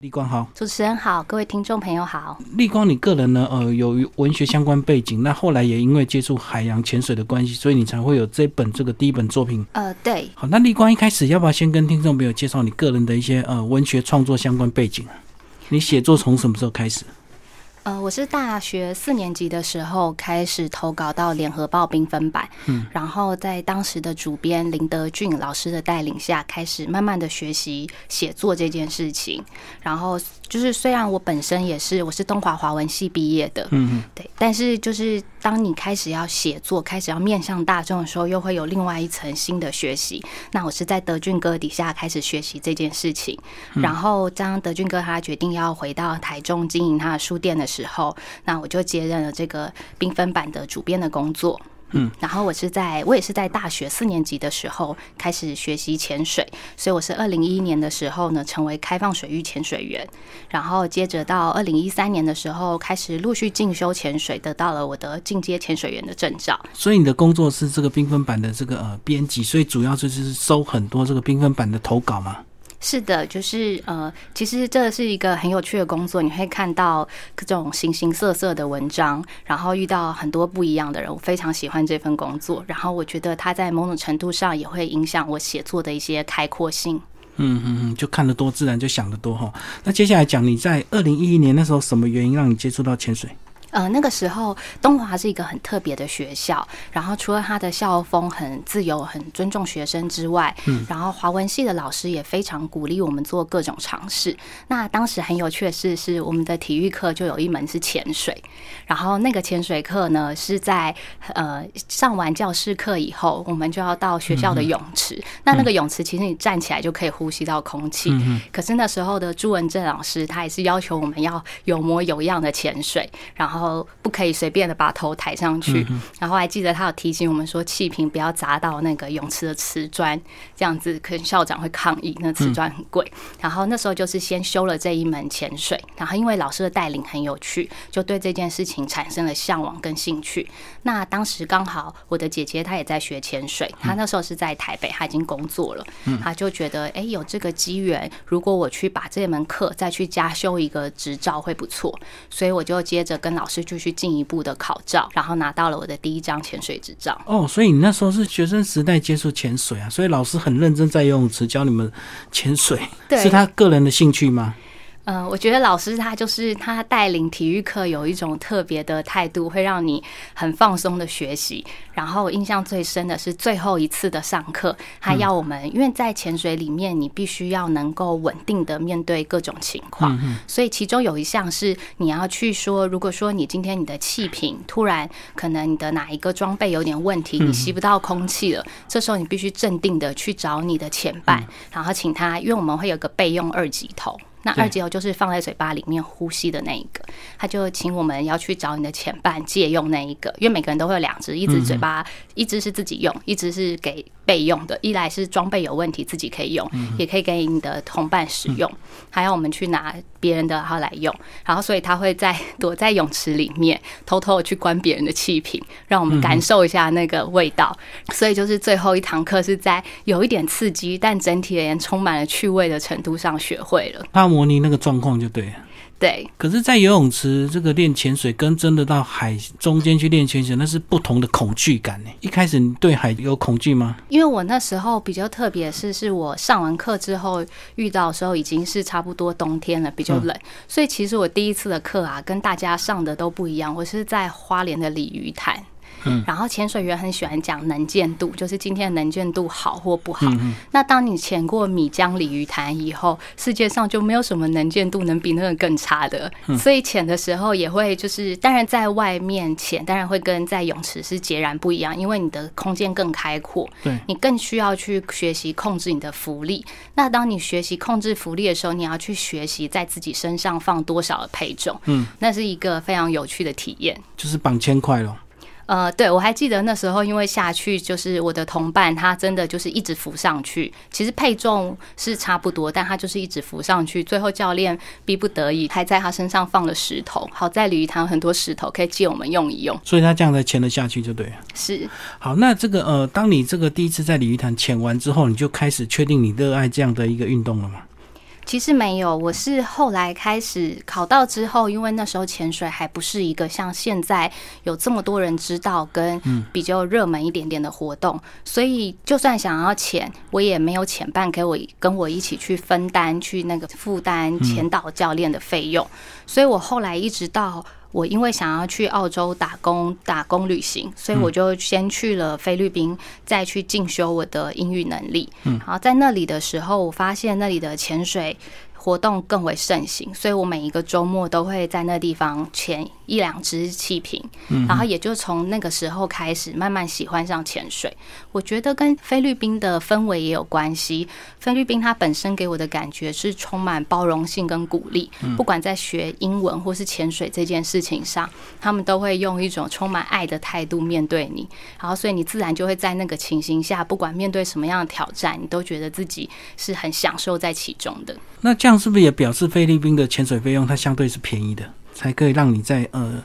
立光好，主持人好，各位听众朋友好。立光，你个人呢，呃，有文学相关背景，那后来也因为接触海洋潜水的关系，所以你才会有这本这个第一本作品。呃，对。好，那立光一开始要不要先跟听众朋友介绍你个人的一些呃文学创作相关背景啊？你写作从什么时候开始？呃，我是大学四年级的时候开始投稿到联合报缤纷版，嗯，然后在当时的主编林德俊老师的带领下，开始慢慢的学习写作这件事情，然后。就是虽然我本身也是我是东华华文系毕业的，嗯，对，但是就是当你开始要写作，开始要面向大众的时候，又会有另外一层新的学习。那我是在德俊哥底下开始学习这件事情，然后当德俊哥他决定要回到台中经营他的书店的时候，那我就接任了这个缤纷版的主编的工作。嗯，然后我是在我也是在大学四年级的时候开始学习潜水，所以我是二零一一年的时候呢成为开放水域潜水员，然后接着到二零一三年的时候开始陆续进修潜水，得到了我的进阶潜水员的证照。所以你的工作是这个缤纷版的这个呃编辑，所以主要就是收很多这个缤纷版的投稿嘛。是的，就是呃，其实这是一个很有趣的工作，你会看到各种形形色色的文章，然后遇到很多不一样的人。我非常喜欢这份工作，然后我觉得它在某种程度上也会影响我写作的一些开阔性。嗯嗯嗯，就看得多，自然就想得多哈。那接下来讲，你在二零一一年那时候，什么原因让你接触到潜水？呃，那个时候东华是一个很特别的学校，然后除了他的校风很自由、很尊重学生之外，嗯，然后华文系的老师也非常鼓励我们做各种尝试。那当时很有趣的事是，我们的体育课就有一门是潜水，然后那个潜水课呢是在呃上完教室课以后，我们就要到学校的泳池。那那个泳池其实你站起来就可以呼吸到空气，可是那时候的朱文正老师他也是要求我们要有模有样的潜水，然后。不可以随便的把头抬上去，然后还记得他有提醒我们说气瓶不要砸到那个泳池的瓷砖，这样子可能校长会抗议，那瓷砖很贵。然后那时候就是先修了这一门潜水，然后因为老师的带领很有趣，就对这件事情产生了向往跟兴趣。那当时刚好我的姐姐她也在学潜水，她那时候是在台北，她已经工作了，她就觉得哎有这个机缘，如果我去把这门课再去加修一个执照会不错，所以我就接着跟老师就去进一步的考照，然后拿到了我的第一张潜水执照。哦，所以你那时候是学生时代接触潜水啊，所以老师很认真在游泳池教你们潜水，是他个人的兴趣吗？嗯，我觉得老师他就是他带领体育课有一种特别的态度，会让你很放松的学习。然后印象最深的是最后一次的上课，他要我们，因为在潜水里面，你必须要能够稳定的面对各种情况，所以其中有一项是你要去说，如果说你今天你的气瓶突然可能你的哪一个装备有点问题，你吸不到空气了，这时候你必须镇定的去找你的前伴，然后请他，因为我们会有个备用二级头。那二级头就是放在嘴巴里面呼吸的那一个，他就请我们要去找你的前伴借用那一个，因为每个人都会有两只，一只嘴巴，一只是自己用，一只是给。备用的，一来是装备有问题自己可以用，也可以给你的同伴使用，还要我们去拿别人的然后来用，然后所以他会在躲在泳池里面偷偷的去关别人的气瓶，让我们感受一下那个味道。所以就是最后一堂课是在有一点刺激，但整体而言充满了趣味的程度上学会了。他模拟那个状况就对。对，可是，在游泳池这个练潜水，跟真的到海中间去练潜水，那是不同的恐惧感呢。一开始你对海有恐惧吗？因为我那时候比较特别，是是我上完课之后遇到的时候，已经是差不多冬天了，比较冷，所以其实我第一次的课啊，跟大家上的都不一样。我是在花莲的鲤鱼潭。嗯，然后潜水员很喜欢讲能见度，就是今天的能见度好或不好。那当你潜过米江鲤鱼潭以后，世界上就没有什么能见度能比那个更差的。所以潜的时候也会就是，当然在外面潜，当然会跟在泳池是截然不一样，因为你的空间更开阔，对你更需要去学习控制你的浮力。那当你学习控制浮力的时候，你要去学习在自己身上放多少的配重。嗯，那是一个非常有趣的体验，就是绑千块咯。呃，对，我还记得那时候，因为下去就是我的同伴，他真的就是一直浮上去。其实配重是差不多，但他就是一直浮上去。最后教练逼不得已，还在他身上放了石头。好在鲤鱼潭很多石头可以借我们用一用，所以他这样才潜得下去，就对了。是。好，那这个呃，当你这个第一次在鲤鱼潭潜完之后，你就开始确定你热爱这样的一个运动了吗？其实没有，我是后来开始考到之后，因为那时候潜水还不是一个像现在有这么多人知道跟比较热门一点点的活动，所以就算想要潜，我也没有潜伴给我跟我一起去分担去那个负担潜导教练的费用，所以我后来一直到。我因为想要去澳洲打工打工旅行，所以我就先去了菲律宾，再去进修我的英语能力。嗯，然后在那里的时候，我发现那里的潜水活动更为盛行，所以我每一个周末都会在那地方潜一两只气瓶。嗯，然后也就从那个时候开始，慢慢喜欢上潜水。我觉得跟菲律宾的氛围也有关系。菲律宾它本身给我的感觉是充满包容性跟鼓励，不管在学英文或是潜水这件事情上，他们都会用一种充满爱的态度面对你，然后所以你自然就会在那个情形下，不管面对什么样的挑战，你都觉得自己是很享受在其中的。那这样是不是也表示菲律宾的潜水费用它相对是便宜的，才可以让你在呃？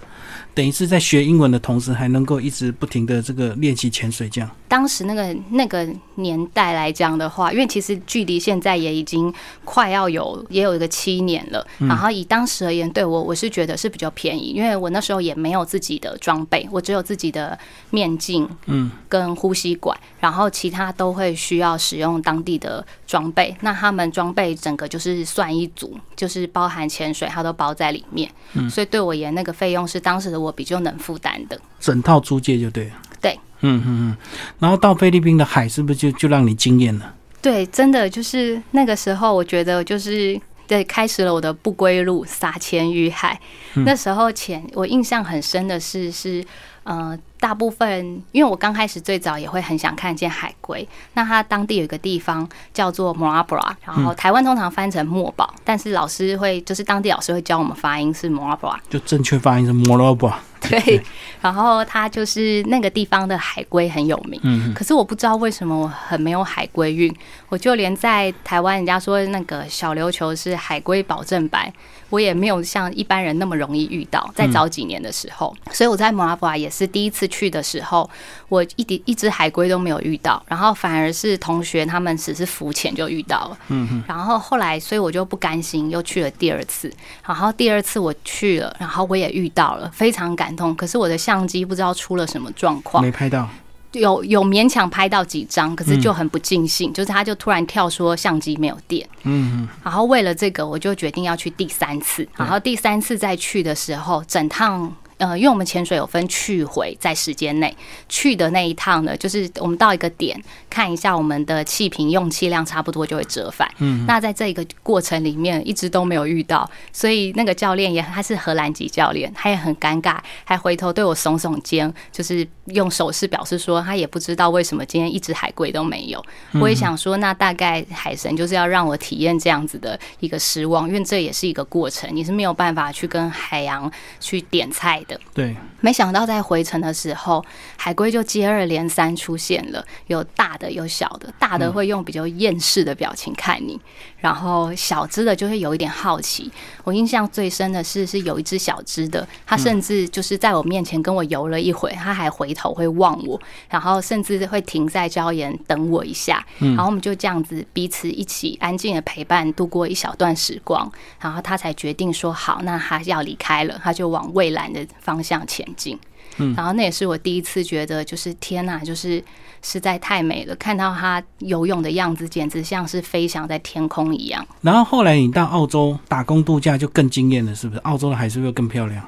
等于是在学英文的同时，还能够一直不停的这个练习潜水，这样。当时那个那个年代来讲的话，因为其实距离现在也已经快要有也有一个七年了。然后以当时而言，对我我是觉得是比较便宜，因为我那时候也没有自己的装备，我只有自己的面镜，嗯，跟呼吸管，然后其他都会需要使用当地的装备。那他们装备整个就是算一组，就是包含潜水，它都包在里面。嗯，所以对我而言，那个费用是当时的。我比较能负担的，整套租借就对了。对，嗯嗯嗯。然后到菲律宾的海，是不是就就让你惊艳了？对，真的就是那个时候，我觉得就是对，开始了我的不归路，撒钱于海。那时候钱，我印象很深的是是呃。大部分，因为我刚开始最早也会很想看见海龟。那它当地有一个地方叫做 Morabra，然后台湾通常翻成墨宝，但是老师会就是当地老师会教我们发音是 Morabra，就正确发音是 Morabra。对，然后它就是那个地方的海龟很有名。嗯，可是我不知道为什么我很没有海龟运，我就连在台湾人家说那个小琉球是海龟保证版，我也没有像一般人那么容易遇到。在早几年的时候，所以我在 Moabra 也是第一次。去的时候，我一滴一只海龟都没有遇到，然后反而是同学他们只是浮潜就遇到了。嗯哼。然后后来，所以我就不甘心，又去了第二次。然后第二次我去了，然后我也遇到了，非常感动。可是我的相机不知道出了什么状况，没拍到。有有勉强拍到几张，可是就很不尽兴，就是他就突然跳说相机没有电。嗯嗯。然后为了这个，我就决定要去第三次。然后第三次再去的时候，整趟。呃，因为我们潜水有分去回，在时间内去的那一趟呢，就是我们到一个点看一下我们的气瓶用气量差不多就会折返。嗯，那在这个过程里面一直都没有遇到，所以那个教练也他是荷兰籍教练，他也很尴尬，还回头对我耸耸肩，就是用手势表示说他也不知道为什么今天一只海龟都没有。我也想说，那大概海神就是要让我体验这样子的一个失望，因为这也是一个过程，你是没有办法去跟海洋去点菜的。对，没想到在回程的时候，海龟就接二连三出现了，有大的有小的，大的会用比较厌世的表情看你，然后小只的就会有一点好奇。我印象最深的是，是有一只小只的，它甚至就是在我面前跟我游了一会，它还回头会望我，然后甚至会停在礁岩等我一下，然后我们就这样子彼此一起安静的陪伴度过一小段时光，然后他才决定说好，那他要离开了，他就往蔚蓝的。方向前进，嗯，然后那也是我第一次觉得，就是天呐，就是实在太美了，看到他游泳的样子，简直像是飞翔在天空一样。然后后来你到澳洲打工度假就更惊艳了，是不是？澳洲的海是不是更漂亮？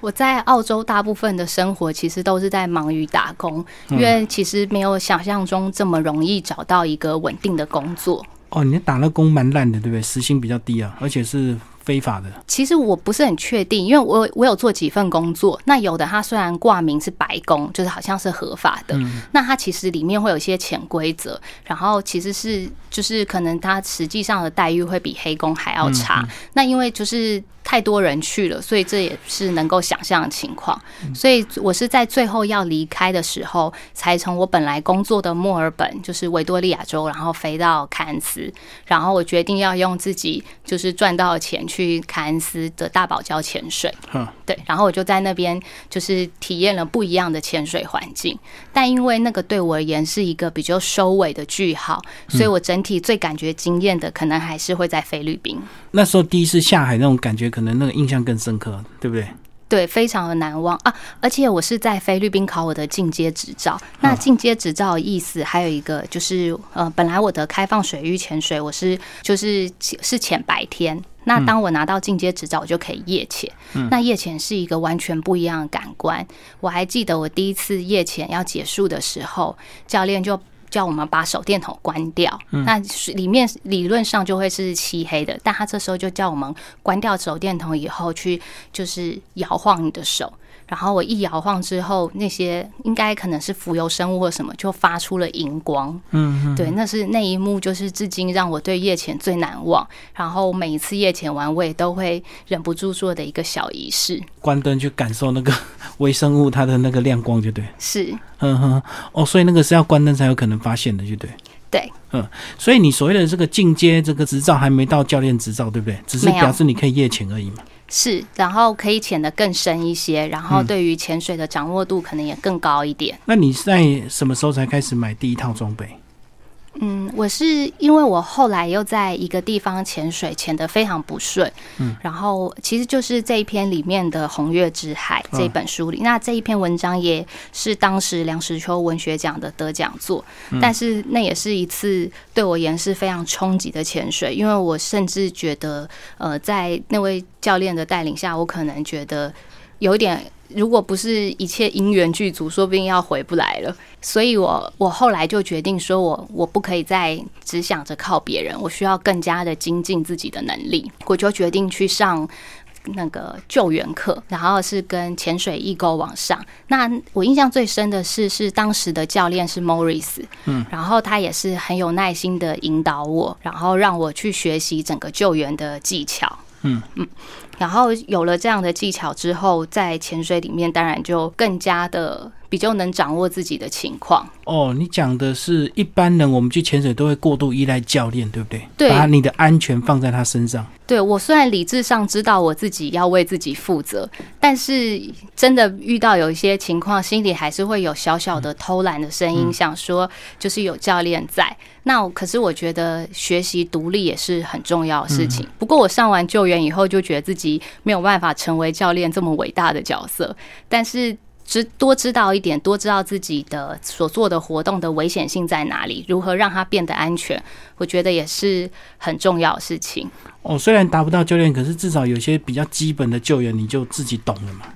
我在澳洲大部分的生活其实都是在忙于打工，因为其实没有想象中这么容易找到一个稳定的工作。哦，你打那工蛮烂的，对不对？时薪比较低啊，而且是。非法的，其实我不是很确定，因为我我有做几份工作。那有的它虽然挂名是白宫，就是好像是合法的，那它其实里面会有一些潜规则，然后其实是就是可能它实际上的待遇会比黑工还要差。那因为就是。太多人去了，所以这也是能够想象的情况。所以我是在最后要离开的时候，才从我本来工作的墨尔本，就是维多利亚州，然后飞到凯恩斯，然后我决定要用自己就是赚到的钱去凯恩斯的大堡礁潜水。嗯，对，然后我就在那边就是体验了不一样的潜水环境，但因为那个对我而言是一个比较收尾的句号，所以我整体最感觉惊艳的可能还是会在菲律宾。那时候第一次下海那种感觉，可能那个印象更深刻，对不对？对，非常的难忘啊！而且我是在菲律宾考我的进阶执照。那进阶执照的意思还有一个就是，呃，本来我的开放水域潜水我是就是是潜白天，那当我拿到进阶执照，我就可以夜潜。那夜潜是一个完全不一样的感官。我还记得我第一次夜潜要结束的时候，教练就。叫我们把手电筒关掉，那里面理论上就会是漆黑的。但他这时候就叫我们关掉手电筒以后，去就是摇晃你的手。然后我一摇晃之后，那些应该可能是浮游生物或什么，就发出了荧光。嗯，对，那是那一幕，就是至今让我对夜潜最难忘。然后每一次夜潜完，我也都会忍不住做的一个小仪式：关灯去感受那个微生物它的那个亮光，就对。是，嗯哼，哦，所以那个是要关灯才有可能发现的，就对。对，嗯，所以你所谓的这个进阶这个执照还没到教练执照，对不对？只是表示你可以夜潜而已嘛。是，然后可以潜得更深一些，然后对于潜水的掌握度可能也更高一点。那你在什么时候才开始买第一套装备？嗯，我是因为我后来又在一个地方潜水，潜的非常不顺。嗯，然后其实就是这一篇里面的《红月之海》这本书里，那这一篇文章也是当时梁实秋文学奖的得奖作。但是那也是一次对我言是非常冲击的潜水，因为我甚至觉得，呃，在那位教练的带领下，我可能觉得有点。如果不是一切因缘具足，说不定要回不来了。所以，我我后来就决定说，我我不可以再只想着靠别人，我需要更加的精进自己的能力。我就决定去上那个救援课，然后是跟潜水义工往上。那我印象最深的是，是当时的教练是 Morris，嗯，然后他也是很有耐心的引导我，然后让我去学习整个救援的技巧。嗯嗯，然后有了这样的技巧之后，在潜水里面当然就更加的比较能掌握自己的情况。哦，你讲的是一般人，我们去潜水都会过度依赖教练，对不对？对，把你的安全放在他身上。对我虽然理智上知道我自己要为自己负责，但是真的遇到有一些情况，心里还是会有小小的偷懒的声音，想说就是有教练在。那可是我觉得学习独立也是很重要的事情。不过我上完救援以后，就觉得自己没有办法成为教练这么伟大的角色。但是知多知道一点，多知道自己的所做的活动的危险性在哪里，如何让它变得安全，我觉得也是很重要的事情。哦，虽然达不到教练，可是至少有些比较基本的救援，你就自己懂了嘛，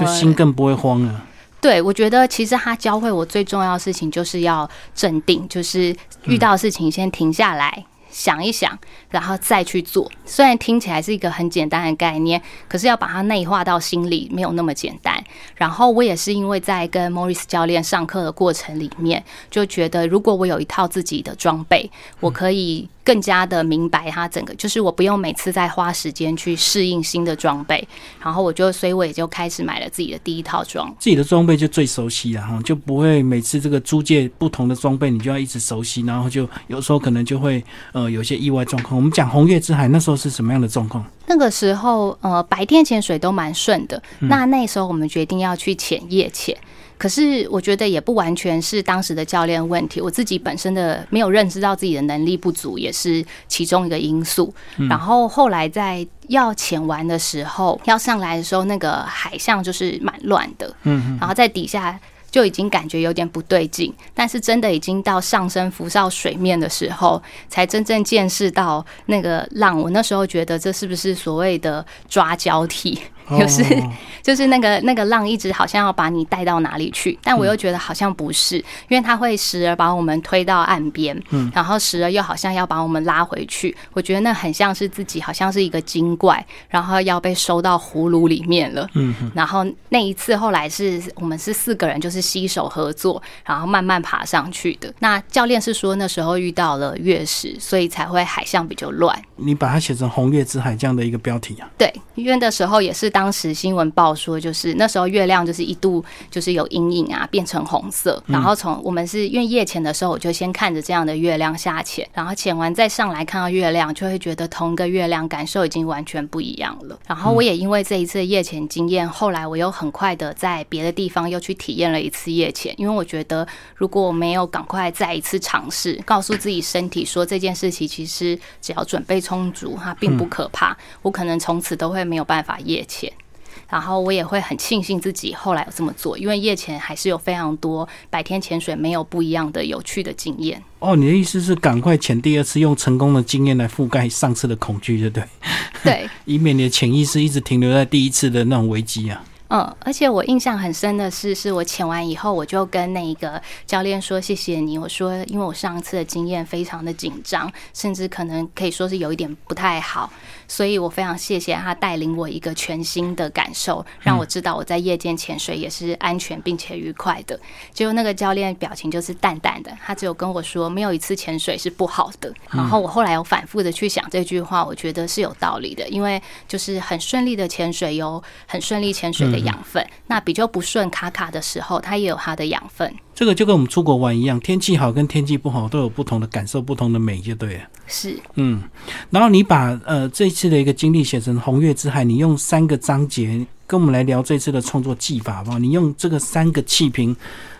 就心更不会慌了。对，我觉得其实他教会我最重要的事情就是要镇定，就是遇到事情先停下来想一想，然后再去做。虽然听起来是一个很简单的概念，可是要把它内化到心里没有那么简单。然后我也是因为在跟 Morris 教练上课的过程里面，就觉得如果我有一套自己的装备，我可以。更加的明白它整个，就是我不用每次再花时间去适应新的装备，然后我就，所以我也就开始买了自己的第一套装。自己的装备就最熟悉了哈，就不会每次这个租借不同的装备，你就要一直熟悉，然后就有时候可能就会有些意外状况。我们讲红月之海那时候是什么样的状况？那个时候呃白天潜水都蛮顺的，那那时候我们决定要去潜夜潜。可是我觉得也不完全是当时的教练问题，我自己本身的没有认知到自己的能力不足，也是其中一个因素。然后后来在要潜完的时候，要上来的时候，那个海象就是蛮乱的，嗯，然后在底下。就已经感觉有点不对劲，但是真的已经到上升浮上水面的时候，才真正见识到那个浪。我那时候觉得这是不是所谓的抓交替？就是 就是那个那个浪一直好像要把你带到哪里去，但我又觉得好像不是，因为它会时而把我们推到岸边，嗯，然后时而又好像要把我们拉回去。我觉得那很像是自己好像是一个精怪，然后要被收到葫芦里面了，嗯，然后那一次后来是我们是四个人，就是携手合作，然后慢慢爬上去的。那教练是说那时候遇到了月食，所以才会海象比较乱。你把它写成“红月之海”这样的一个标题啊？对，因为的时候也是当时新闻报说，就是那时候月亮就是一度就是有阴影啊，变成红色。然后从我们是因为夜潜的时候，我就先看着这样的月亮下潜，然后潜完再上来看到月亮，就会觉得同一个月亮感受已经完全不一样了。然后我也因为这一次夜潜经验，后来我又很快的在别的地方又去体验了一次夜潜，因为我觉得如果我没有赶快再一次尝试，告诉自己身体说这件事情其实只要准备充足，它并不可怕，我可能从此都会没有办法夜潜。然后我也会很庆幸自己后来有这么做，因为夜潜还是有非常多白天潜水没有不一样的有趣的经验。哦，你的意思是赶快潜第二次，用成功的经验来覆盖上次的恐惧，对不对？对，以免你的潜意识一直停留在第一次的那种危机啊。嗯，而且我印象很深的是，是我潜完以后，我就跟那个教练说：“谢谢你。”我说：“因为我上次的经验非常的紧张，甚至可能可以说是有一点不太好。”所以我非常谢谢他带领我一个全新的感受，让我知道我在夜间潜水也是安全并且愉快的。结果那个教练表情就是淡淡的，他只有跟我说没有一次潜水是不好的。然后我后来有反复的去想这句话，我觉得是有道理的，因为就是很顺利的潜水有很顺利潜水的养分，那比较不顺卡卡的时候，它也有它的养分。这个就跟我们出国玩一样，天气好跟天气不好都有不同的感受，不同的美，就对了。是，嗯，然后你把呃这次的一个经历写成《红月之海》，你用三个章节跟我们来聊这次的创作技法，好不好？你用这个三个气瓶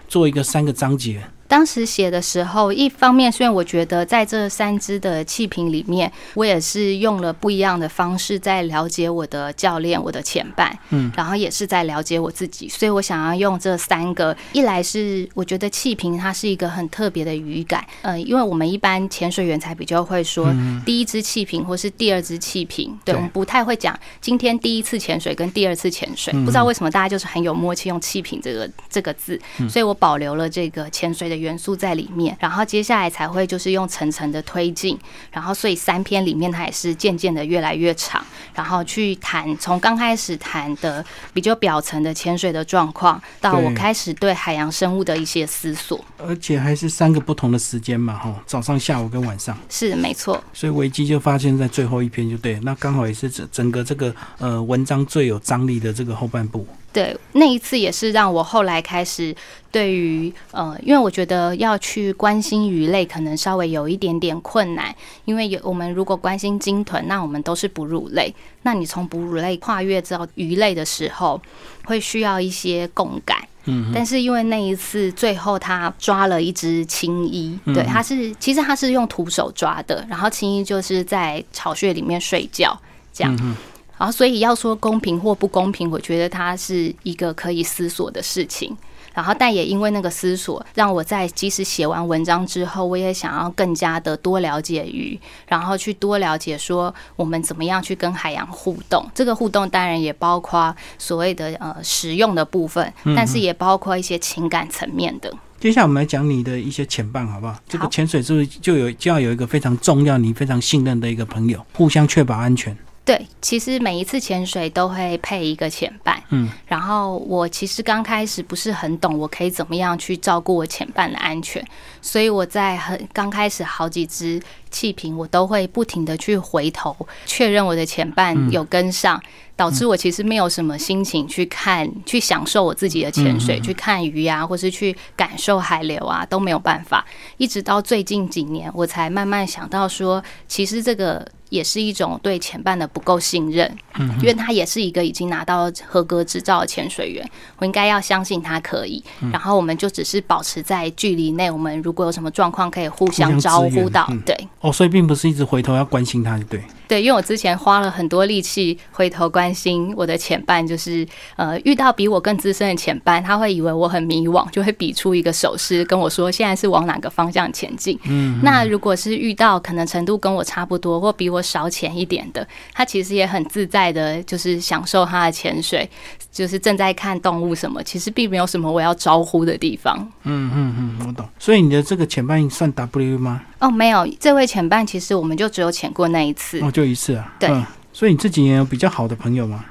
做一个三个章节。当时写的时候，一方面虽然我觉得在这三支的气瓶里面，我也是用了不一样的方式在了解我的教练、我的前伴，嗯，然后也是在了解我自己，所以我想要用这三个，一来是我觉得气瓶它是一个很特别的语感，呃，因为我们一般潜水员才比较会说第一支气瓶或是第二支气瓶，对我们不太会讲今天第一次潜水跟第二次潜水，不知道为什么大家就是很有默契用气瓶这个这个字，所以我保留了这个潜水的。元素在里面，然后接下来才会就是用层层的推进，然后所以三篇里面它也是渐渐的越来越长，然后去谈从刚开始谈的比较表层的潜水的状况，到我开始对海洋生物的一些思索，而且还是三个不同的时间嘛，哈，早上、下午跟晚上，是没错，所以危机就发现在最后一篇就对，那刚好也是整整个这个呃文章最有张力的这个后半部。对，那一次也是让我后来开始对于呃，因为我觉得要去关心鱼类，可能稍微有一点点困难。因为有我们如果关心鲸豚，那我们都是哺乳类。那你从哺乳类跨越到鱼类的时候，会需要一些共感。嗯。但是因为那一次最后他抓了一只青衣，对，他是其实他是用徒手抓的，然后青衣就是在巢穴里面睡觉，这样。然后，所以要说公平或不公平，我觉得它是一个可以思索的事情。然后，但也因为那个思索，让我在即使写完文章之后，我也想要更加的多了解鱼，然后去多了解说我们怎么样去跟海洋互动。这个互动当然也包括所谓的呃实用的部分，但是也包括一些情感层面的。接下来我们来讲你的一些前伴，好不好？这个潜水是不是就有就要有一个非常重要、你非常信任的一个朋友，互相确保安全。对，其实每一次潜水都会配一个潜伴，嗯，然后我其实刚开始不是很懂，我可以怎么样去照顾我潜伴的安全，所以我在很刚开始好几只气瓶，我都会不停的去回头确认我的潜伴有跟上，导致我其实没有什么心情去看、去享受我自己的潜水，去看鱼啊，或是去感受海流啊，都没有办法。一直到最近几年，我才慢慢想到说，其实这个。也是一种对前半的不够信任，嗯，因为他也是一个已经拿到合格执照的潜水员，我应该要相信他可以。然后我们就只是保持在距离内，我们如果有什么状况可以互相招呼到，对。哦，所以并不是一直回头要关心他，对。对，因为我之前花了很多力气回头关心我的前伴，就是呃遇到比我更资深的前伴，他会以为我很迷惘，就会比出一个手势跟我说现在是往哪个方向前进。嗯，那如果是遇到可能程度跟我差不多或比我少浅一点的，他其实也很自在的，就是享受他的潜水，就是正在看动物什么，其实并没有什么我要招呼的地方。嗯嗯嗯，我懂。所以你的这个前伴算 W 吗？哦，没有，这位前伴其实我们就只有潜过那一次。哦，就一次啊。对。所以你这几年有比较好的朋友吗？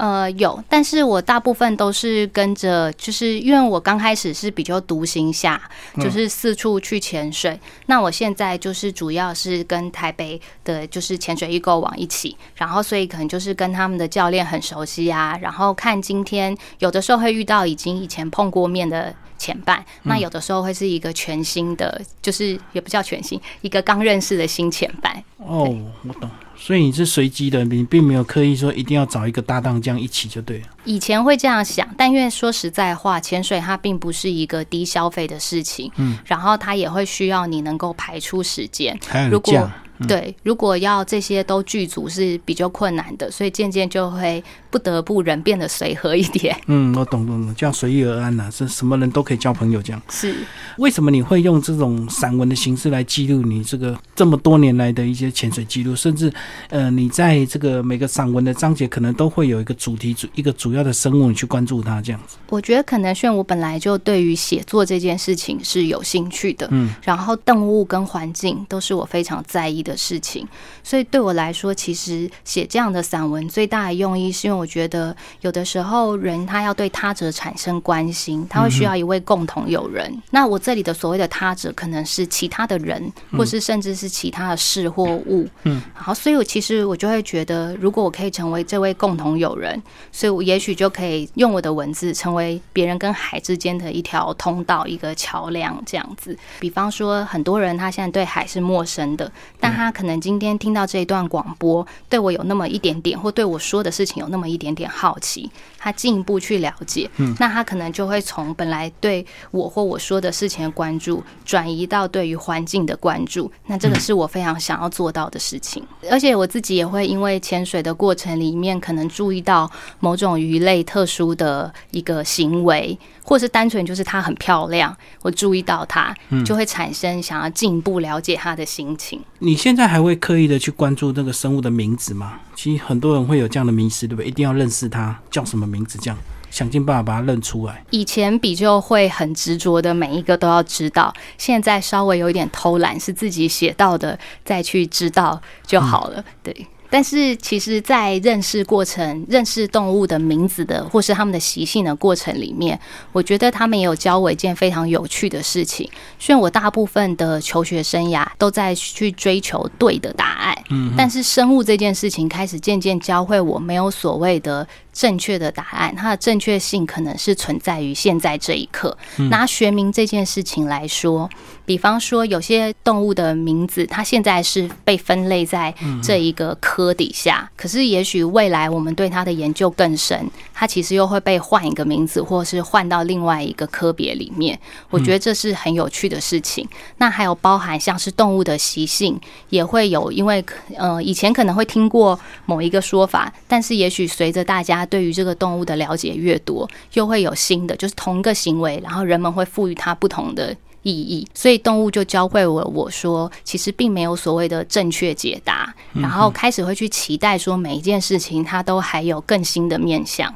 呃，有，但是我大部分都是跟着，就是因为我刚开始是比较独行下，就是四处去潜水。那我现在就是主要是跟台北的，就是潜水易购网一起，然后所以可能就是跟他们的教练很熟悉啊，然后看今天有的时候会遇到已经以前碰过面的前伴，那有的时候会是一个全新的，就是也不叫全新，一个刚认识的新前伴。哦，我懂。所以你是随机的，你并没有刻意说一定要找一个搭档这样一起就对了。以前会这样想，但因为说实在话，潜水它并不是一个低消费的事情，嗯，然后它也会需要你能够排出时间。如果对，如果要这些都剧组是比较困难的，所以渐渐就会不得不人变得随和一点。嗯，我懂懂懂，这样随遇而安呐，是什么人都可以交朋友这样。是，为什么你会用这种散文的形式来记录你这个这么多年来的一些潜水记录？甚至，呃，你在这个每个散文的章节可能都会有一个主题主一个主要的生物，你去关注它这样子。我觉得可能炫我本来就对于写作这件事情是有兴趣的，嗯，然后动物跟环境都是我非常在意的。事情，所以对我来说，其实写这样的散文最大的用意，是因为我觉得有的时候人他要对他者产生关心，他会需要一位共同友人。那我这里的所谓的他者，可能是其他的人，或是甚至是其他的事或物。嗯，好，所以我其实我就会觉得，如果我可以成为这位共同友人，所以我也许就可以用我的文字成为别人跟海之间的一条通道，一个桥梁这样子。比方说，很多人他现在对海是陌生的，但他可能今天听到这一段广播，对我有那么一点点，或对我说的事情有那么一点点好奇，他进一步去了解，嗯，那他可能就会从本来对我或我说的事情的关注，转移到对于环境的关注。那这个是我非常想要做到的事情，而且我自己也会因为潜水的过程里面，可能注意到某种鱼类特殊的一个行为。或是单纯就是她很漂亮，我注意到她，就会产生想要进一步了解她的心情。你现在还会刻意的去关注那个生物的名字吗？其实很多人会有这样的迷失，对不对？一定要认识它叫什么名字，这样想尽办法把它认出来。以前比就会很执着的每一个都要知道，现在稍微有一点偷懒，是自己写到的再去知道就好了。对。但是，其实，在认识过程、认识动物的名字的，或是他们的习性的过程里面，我觉得他们也有教我一件非常有趣的事情。虽然我大部分的求学生涯都在去追求对的答案，嗯，但是生物这件事情开始渐渐教会我，没有所谓的。正确的答案，它的正确性可能是存在于现在这一刻。拿学名这件事情来说，比方说有些动物的名字，它现在是被分类在这一个科底下，可是也许未来我们对它的研究更深，它其实又会被换一个名字，或是换到另外一个科别里面。我觉得这是很有趣的事情。那还有包含像是动物的习性，也会有，因为呃以前可能会听过某一个说法，但是也许随着大家。对于这个动物的了解越多，又会有新的，就是同一个行为，然后人们会赋予它不同的意义。所以动物就教会我，我说其实并没有所谓的正确解答，然后开始会去期待说每一件事情它都还有更新的面向。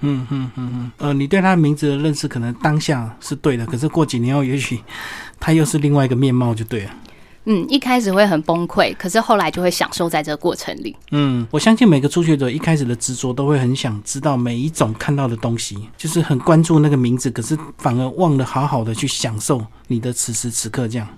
嗯嗯嗯嗯，呃，你对它名字的认识可能当下是对的，可是过几年后，也许它又是另外一个面貌，就对了。嗯，一开始会很崩溃，可是后来就会享受在这个过程里。嗯，我相信每个初学者一开始的执着都会很想知道每一种看到的东西，就是很关注那个名字，可是反而忘了好好的去享受你的此时此刻。这样，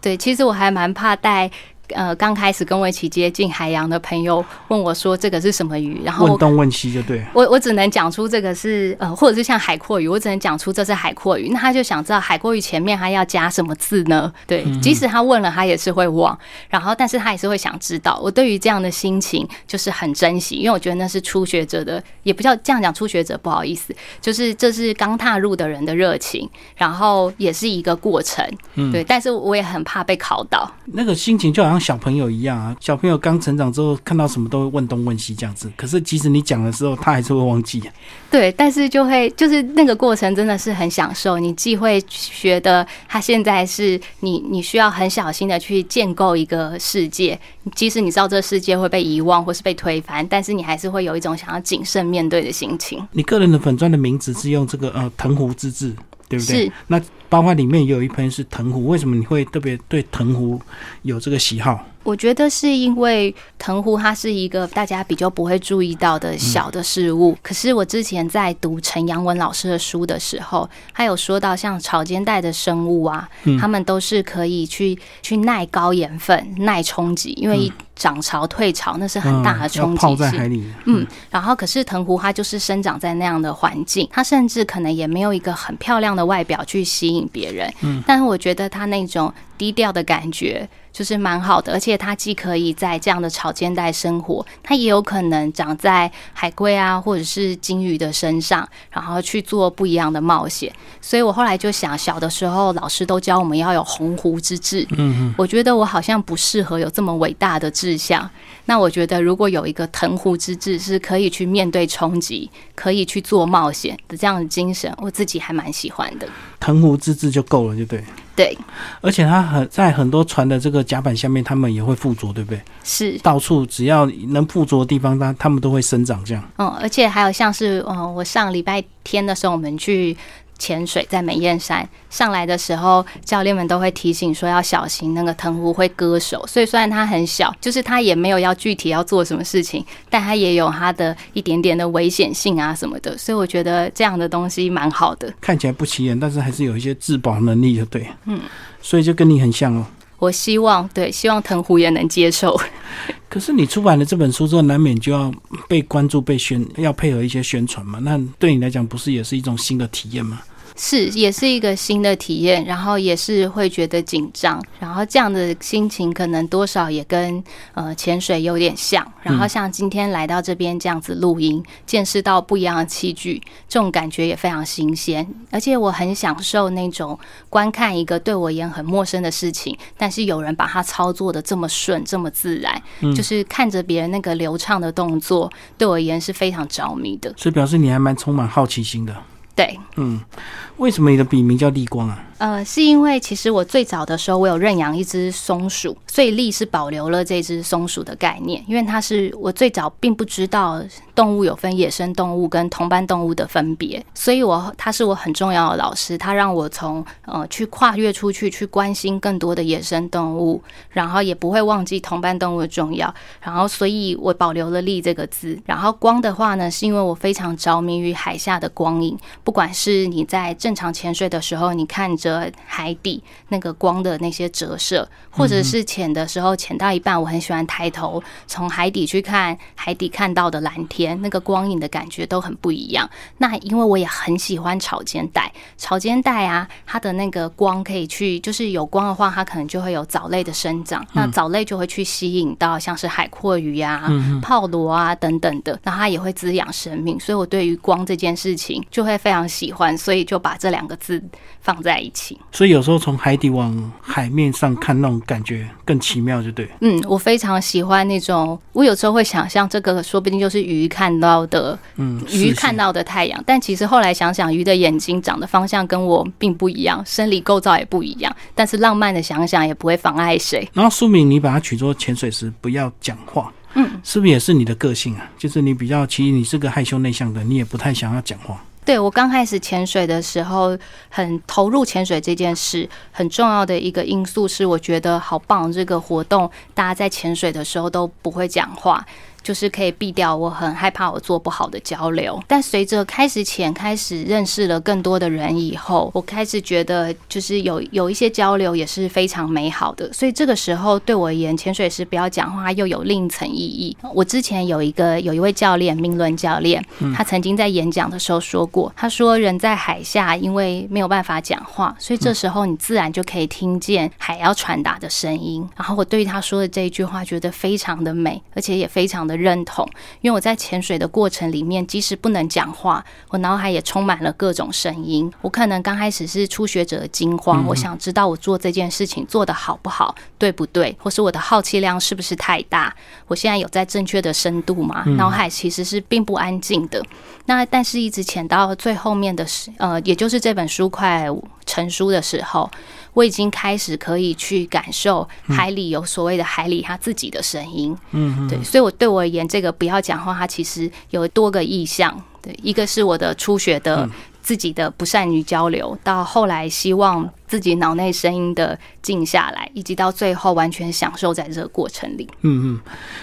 对，其实我还蛮怕带。呃，刚开始跟我一起接近海洋的朋友问我说：“这个是什么鱼？”然后问东问西就对。我我只能讲出这个是呃，或者是像海阔鱼，我只能讲出这是海阔鱼。那他就想知道海阔鱼前面还要加什么字呢？对，即使他问了，他也是会忘。然后，但是他也是会想知道。我对于这样的心情就是很珍惜，因为我觉得那是初学者的，也不叫这样讲初学者不好意思，就是这是刚踏入的人的热情，然后也是一个过程。嗯，对。但是我也很怕被考到。那个心情就好像。小朋友一样啊，小朋友刚成长之后，看到什么都会问东问西这样子。可是即使你讲的时候，他还是会忘记。对，但是就会就是那个过程真的是很享受。你既会觉得他现在是你，你需要很小心的去建构一个世界，即使你知道这个世界会被遗忘或是被推翻，但是你还是会有一种想要谨慎面对的心情。你个人的粉钻的名字是用这个呃藤壶之字。对不对？是。那包括里面有一盆是藤壶，为什么你会特别对藤壶有这个喜好？我觉得是因为藤壶它是一个大家比较不会注意到的小的事物。可是我之前在读陈阳文老师的书的时候，他有说到像草间带的生物啊，他们都是可以去去耐高盐分、耐冲击，因为涨潮退潮那是很大的冲击泡在海里。嗯，然后可是藤壶它就是生长在那样的环境，它甚至可能也没有一个很漂亮的外表去吸引别人。嗯，但是我觉得它那种低调的感觉。就是蛮好的，而且它既可以在这样的草间带生活，它也有可能长在海龟啊或者是金鱼的身上，然后去做不一样的冒险。所以我后来就想，小的时候老师都教我们要有鸿鹄之志，嗯嗯，我觉得我好像不适合有这么伟大的志向。那我觉得如果有一个藤壶之志，是可以去面对冲击，可以去做冒险的这样的精神，我自己还蛮喜欢的。藤壶之志就够了，就对。对，而且它很在很多船的这个甲板下面，他们也会附着，对不对？是，到处只要能附着的地方，它它们都会生长这样。嗯，而且还有像是，嗯，我上礼拜天的时候，我们去。潜水在美艳山上来的时候，教练们都会提醒说要小心，那个藤壶会割手。所以虽然它很小，就是它也没有要具体要做什么事情，但它也有它的一点点的危险性啊什么的。所以我觉得这样的东西蛮好的。看起来不起眼，但是还是有一些自保能力的，对。嗯，所以就跟你很像哦。我希望对，希望藤壶也能接受。可是你出版了这本书之后，难免就要被关注、被宣，要配合一些宣传嘛。那对你来讲，不是也是一种新的体验吗？是，也是一个新的体验，然后也是会觉得紧张，然后这样的心情可能多少也跟呃潜水有点像，然后像今天来到这边这样子录音，见识到不一样的器具，这种感觉也非常新鲜，而且我很享受那种观看一个对我而言很陌生的事情，但是有人把它操作的这么顺，这么自然，就是看着别人那个流畅的动作，对我而言是非常着迷的，所以表示你还蛮充满好奇心的。对，嗯，为什么你的笔名叫立光啊？呃，是因为其实我最早的时候，我有认养一只松鼠，所以力是保留了这只松鼠的概念，因为它是我最早并不知道动物有分野生动物跟同伴动物的分别，所以我他是我很重要的老师，他让我从呃去跨越出去，去关心更多的野生动物，然后也不会忘记同伴动物的重要，然后所以我保留了“力”这个字。然后光的话呢，是因为我非常着迷于海下的光影，不管是你在正常潜水的时候，你看着。海底那个光的那些折射，或者是潜的时候潜到一半，我很喜欢抬头从海底去看海底看到的蓝天，那个光影的感觉都很不一样。那因为我也很喜欢草间带，草间带啊，它的那个光可以去，就是有光的话，它可能就会有藻类的生长，那藻类就会去吸引到像是海阔鱼啊、泡螺啊等等的，那它也会滋养生命。所以我对于光这件事情就会非常喜欢，所以就把这两个字放在一起。所以有时候从海底往海面上看，那种感觉更奇妙，就对。嗯，我非常喜欢那种。我有时候会想象，这个说不定就是鱼看到的，嗯，鱼看到的太阳。但其实后来想想，鱼的眼睛长的方向跟我并不一样，生理构造也不一样。但是浪漫的想想也不会妨碍谁。然后书名你把它取作潜水时不要讲话，嗯，是不是也是你的个性啊？就是你比较，其实你是个害羞内向的，你也不太想要讲话。对我刚开始潜水的时候，很投入潜水这件事，很重要的一个因素是，我觉得好棒，这个活动大家在潜水的时候都不会讲话。就是可以避掉我很害怕我做不好的交流，但随着开始潜，开始认识了更多的人以后，我开始觉得就是有有一些交流也是非常美好的。所以这个时候对我而言，潜水时不要讲话又有另一层意义。我之前有一个有一位教练，明伦教练，他曾经在演讲的时候说过，他说人在海下因为没有办法讲话，所以这时候你自然就可以听见海要传达的声音。然后我对于他说的这一句话觉得非常的美，而且也非常的。的认同，因为我在潜水的过程里面，即使不能讲话，我脑海也充满了各种声音。我可能刚开始是初学者的惊慌，我想知道我做这件事情做得好不好，对不对，或是我的好奇量是不是太大？我现在有在正确的深度吗？脑海其实是并不安静的。那但是一直潜到最后面的时，呃，也就是这本书快成书的时候。我已经开始可以去感受海里有所谓的海里他自己的声音，嗯，对，所以我对我而言，这个不要讲话，它其实有多个意向，对，一个是我的初学的自己的不善于交流，到后来希望自己脑内声音的静下来，以及到最后完全享受在这个过程里。嗯嗯，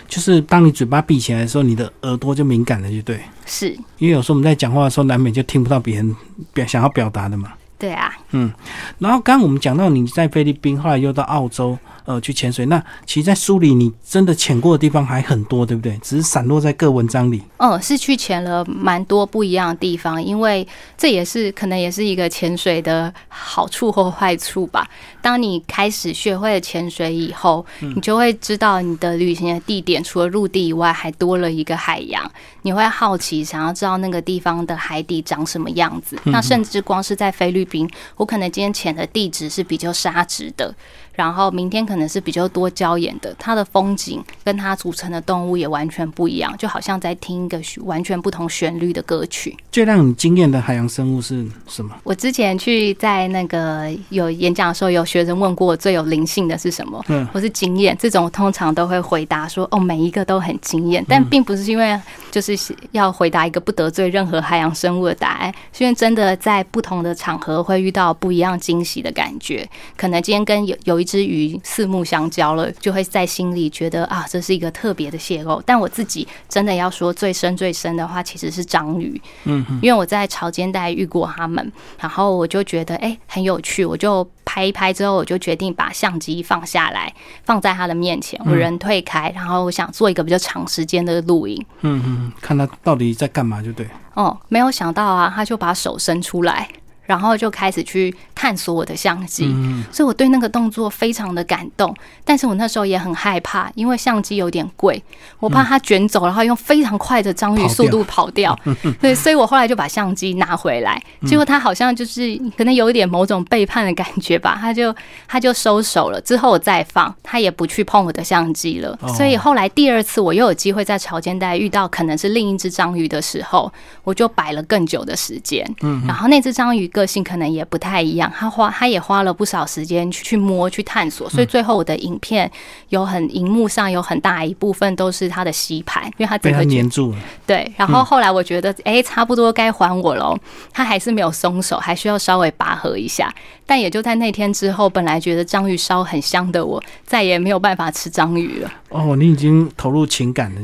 就是当你嘴巴闭起来的时候，你的耳朵就敏感了，就对，是。因为有时候我们在讲话的时候，难免就听不到别人表想要表达的嘛。对啊，嗯，然后刚刚我们讲到你在菲律宾，后来又到澳洲，呃，去潜水。那其实，在书里你真的潜过的地方还很多，对不对？只是散落在各文章里。嗯，是去潜了蛮多不一样的地方，因为这也是可能也是一个潜水的好处或坏处吧。当你开始学会了潜水以后，你就会知道你的旅行的地点除了陆地以外，还多了一个海洋。你会好奇，想要知道那个地方的海底长什么样子。那甚至光是在菲律宾，我可能今天潜的地址是比较沙质的。然后明天可能是比较多礁岩的，它的风景跟它组成的动物也完全不一样，就好像在听一个完全不同旋律的歌曲。最让你惊艳的海洋生物是什么？我之前去在那个有演讲的时候，有学生问过我最有灵性的是什么？嗯，我是经验，这种通常都会回答说哦，每一个都很惊艳，但并不是因为就是要回答一个不得罪任何海洋生物的答案，是因为真的在不同的场合会遇到不一样惊喜的感觉。可能今天跟有有一。只鱼四目相交了，就会在心里觉得啊，这是一个特别的邂逅。但我自己真的要说最深最深的话，其实是章鱼。嗯，因为我在潮间带遇过他们，然后我就觉得哎很有趣，我就拍一拍之后，我就决定把相机放下来，放在他的面前，我人退开，然后我想做一个比较长时间的录影。嗯嗯，看他到底在干嘛就对。哦，没有想到啊，他就把手伸出来。然后就开始去探索我的相机，所以我对那个动作非常的感动。但是我那时候也很害怕，因为相机有点贵，我怕它卷走，然后用非常快的章鱼速度跑掉。对，所以我后来就把相机拿回来。结果他好像就是可能有一点某种背叛的感觉吧，他就他就收手了。之后我再放，他也不去碰我的相机了。所以后来第二次我又有机会在潮间带遇到可能是另一只章鱼的时候，我就摆了更久的时间。嗯，然后那只章鱼。个性可能也不太一样，他花他也花了不少时间去去摸去探索，所以最后我的影片有很荧幕上有很大一部分都是他的吸盘，因为他整个粘住了。对，然后后来我觉得哎，差不多该还我喽，他还是没有松手，还需要稍微拔河一下。但也就在那天之后，本来觉得章鱼烧很香的我，再也没有办法吃章鱼了。哦，你已经投入情感了，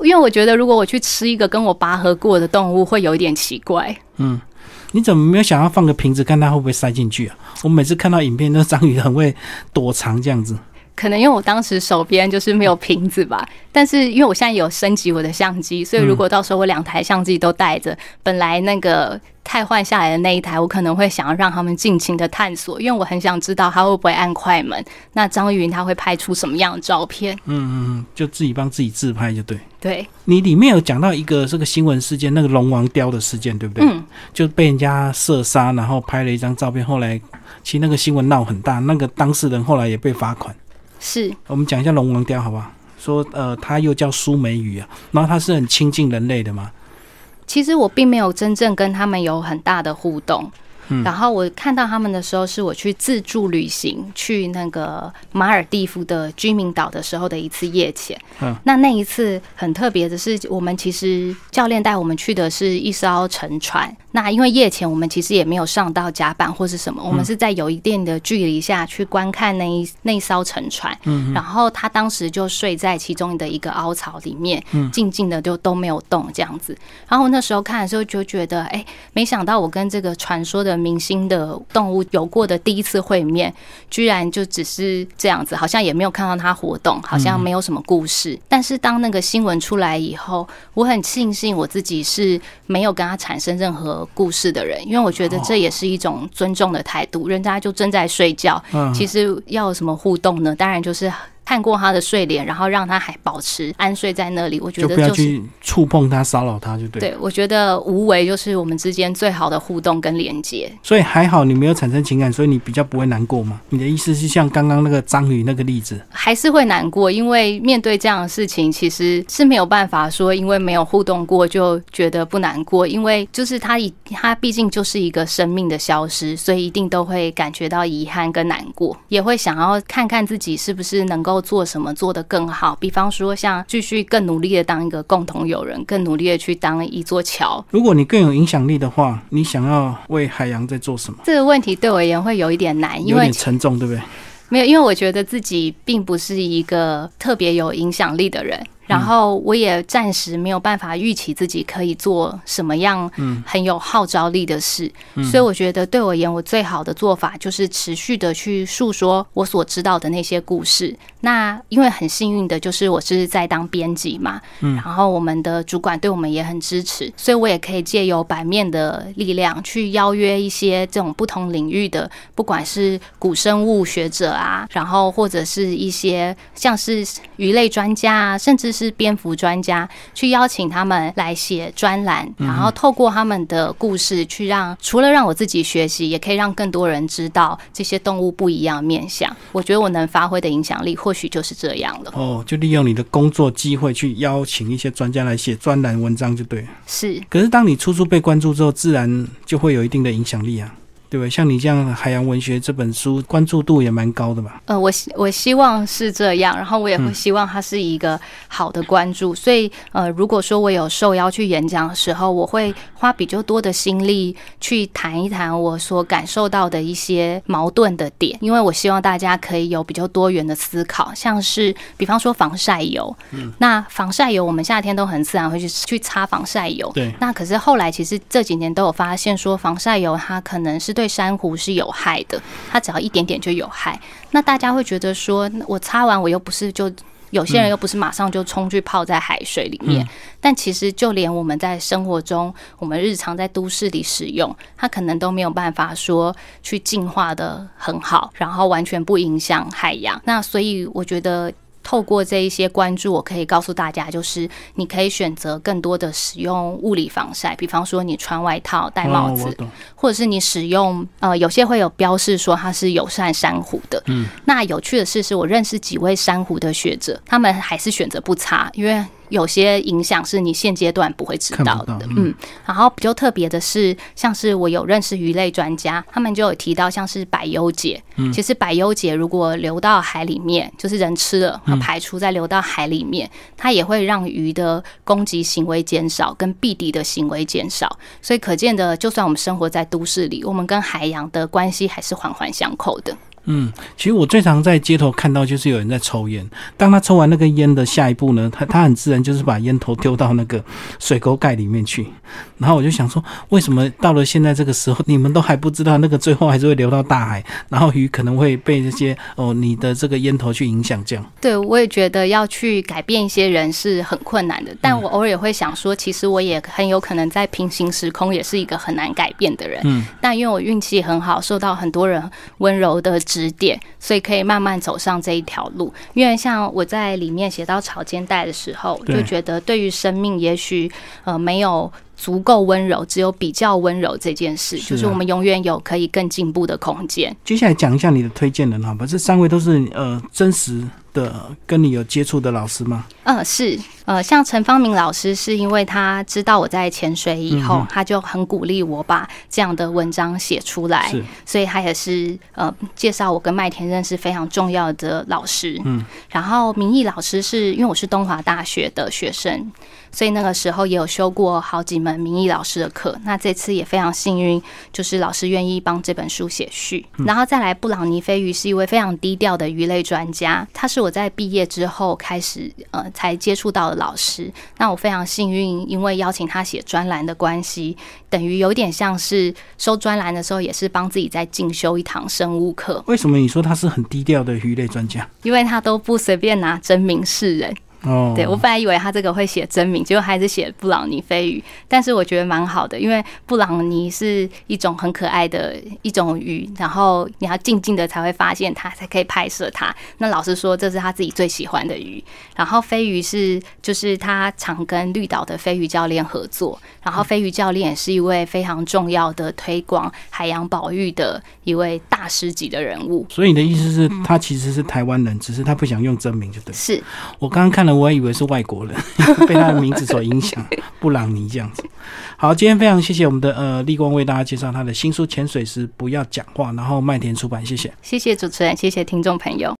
因为我觉得如果我去吃一个跟我拔河过的动物，会有一点奇怪。嗯。你怎么没有想要放个瓶子，看它会不会塞进去啊？我每次看到影片，那章鱼很会躲藏这样子。可能因为我当时手边就是没有瓶子吧，但是因为我现在有升级我的相机，所以如果到时候我两台相机都带着，本来那个。太换下来的那一台，我可能会想要让他们尽情的探索，因为我很想知道他会不会按快门。那张云他会拍出什么样的照片？嗯嗯，就自己帮自己自拍就对。对，你里面有讲到一个这个新闻事件，那个龙王雕的事件，对不对？嗯，就被人家射杀，然后拍了一张照片，后来其实那个新闻闹很大，那个当事人后来也被罚款。是，我们讲一下龙王雕好不好？说呃，它又叫苏梅鱼啊，然后它是很亲近人类的嘛。其实我并没有真正跟他们有很大的互动。然后我看到他们的时候，是我去自助旅行去那个马尔蒂夫的居民岛的时候的一次夜潜。嗯，那那一次很特别的是，我们其实教练带我们去的是一艘沉船。那因为夜潜，我们其实也没有上到甲板或是什么，我们是在有一定的距离下去观看那一那艘沉船。嗯，然后他当时就睡在其中的一个凹槽里面，静静的就都没有动这样子。然后那时候看的时候就觉得，哎，没想到我跟这个传说的。明星的动物有过的第一次会面，居然就只是这样子，好像也没有看到他活动，好像没有什么故事。但是当那个新闻出来以后，我很庆幸我自己是没有跟他产生任何故事的人，因为我觉得这也是一种尊重的态度。人家就正在睡觉，其实要有什么互动呢？当然就是。看过他的睡莲，然后让他还保持安睡在那里，我觉得就是不要去触碰他、骚扰他，就对。对，我觉得无为就是我们之间最好的互动跟连接。所以还好你没有产生情感，所以你比较不会难过嘛。你的意思是像刚刚那个章鱼那个例子，还是会难过，因为面对这样的事情，其实是没有办法说，因为没有互动过就觉得不难过，因为就是他以他毕竟就是一个生命的消失，所以一定都会感觉到遗憾跟难过，也会想要看看自己是不是能够做什么做得更好，比方说像继续更努力的当一个共同友人，更努力的去当一座桥。如果你更有影响力的话，你想要为海洋在做什么？这个问题对我而言会有一点难，因有为点沉重，对不对？没有，因为我觉得自己并不是一个特别有影响力的人，然后我也暂时没有办法预期自己可以做什么样很有号召力的事，所以我觉得对我而言，我最好的做法就是持续的去诉说我所知道的那些故事。那因为很幸运的就是我是在当编辑嘛，然后我们的主管对我们也很支持，所以我也可以借由版面的力量去邀约一些这种不同领域的，不管是古生物学者啊，然后或者是一些像是鱼类专家啊，甚至是蝙蝠专家，去邀请他们来写专栏，然后透过他们的故事，去让除了让我自己学习，也可以让更多人知道这些动物不一样的面相。我觉得我能发挥的影响力，或许就是这样了。哦，就利用你的工作机会去邀请一些专家来写专栏文章，就对了。是，可是当你处处被关注之后，自然就会有一定的影响力啊，对不对？像你这样《海洋文学》这本书，关注度也蛮高的吧？呃，我希我希望是这样，然后我也会希望它是一个好的关注。所以，呃，如果说我有受邀去演讲的时候，我会花比较多的心力去谈一谈我所感受到的一些矛盾的点，因为我希望大家可以有比较多元的思考，像是比方说防晒油，嗯那防晒油我们夏天都很自然会去去擦防晒油，对那可是后来其实这几年都有发现说，防晒油它可能是对珊瑚是有害的，它只要一点点就有害。那大家会觉得说，我擦完我又不是就。有些人又不是马上就冲去泡在海水里面，但其实就连我们在生活中，我们日常在都市里使用，它可能都没有办法说去净化的很好，然后完全不影响海洋。那所以我觉得。透过这一些关注，我可以告诉大家，就是你可以选择更多的使用物理防晒，比方说你穿外套、戴帽子，哦或者是你使用呃，有些会有标示说它是友善珊瑚的。嗯，那有趣的是，是我认识几位珊瑚的学者，他们还是选择不擦，因为有些影响是你现阶段不会知道的。嗯，然后比较特别的是，像是我有认识鱼类专家，他们就有提到，像是百忧解。嗯其实百忧解如果流到海里面，就是人吃了，嗯排出再流到海里面，它也会让鱼的攻击行为减少，跟避敌的行为减少。所以可见的，就算我们生活在都市里，我们跟海洋的关系还是环环相扣的。嗯，其实我最常在街头看到就是有人在抽烟。当他抽完那个烟的下一步呢，他他很自然就是把烟头丢到那个水沟盖里面去。然后我就想说，为什么到了现在这个时候，你们都还不知道那个最后还是会流到大海，然后鱼可能会被这些哦你的这个烟头去影响这样。对，我也觉得要去改变一些人是很困难的，但我偶尔也会想说，其实我也很有可能在平行时空也是一个很难改变的人。嗯，但因为我运气很好，受到很多人温柔的指点，所以可以慢慢走上这一条路。因为像我在里面写到草间带的时候，就觉得对于生命，也许呃没有。足够温柔，只有比较温柔这件事，是啊就是我们永远有可以更进步的空间。接下来讲一下你的推荐人好吧？这三位都是呃真实的跟你有接触的老师吗？嗯，是，呃，像陈方明老师，是因为他知道我在潜水以后，嗯他就很鼓励我把这样的文章写出来，所以他也是呃介绍我跟麦田认识非常重要的老师。嗯，然后明义老师是因为我是东华大学的学生，所以那个时候也有修过好几门明义老师的课。那这次也非常幸运，就是老师愿意帮这本书写序。然后再来，布朗尼飞鱼是一位非常低调的鱼类专家，他是我在毕业之后开始呃才接触到的老师。那我非常幸运，因为邀请他写专栏的关系，等于有点像是收专栏的时候，也是帮自己在进修一堂生物课，为什么你说他是很低调的鱼类专家？因为他都不随便拿真名示人。哦，对我本来以为他这个会写真名，结果还是写布朗尼飞鱼。但是我觉得蛮好的，因为布朗尼是一种很可爱的一种鱼，然后你要静静的才会发现它，才可以拍摄它。那老师说这是他自己最喜欢的鱼。然后飞鱼是就是他常跟绿岛的飞鱼教练合作，然后飞鱼教练也是一位非常重要的推广海洋保育的一位大师级的人物。所以你的意思是，他其实是台湾人，只是他不想用真名，就对。是我刚刚看了，我还以为是外国人，被他的名字所影响，布朗尼这样子。好，今天非常谢谢我们的呃立光为大家介绍他的新书《潜水时不要讲话》，然后麦田出版，谢谢。谢谢主持人，谢谢听众朋友。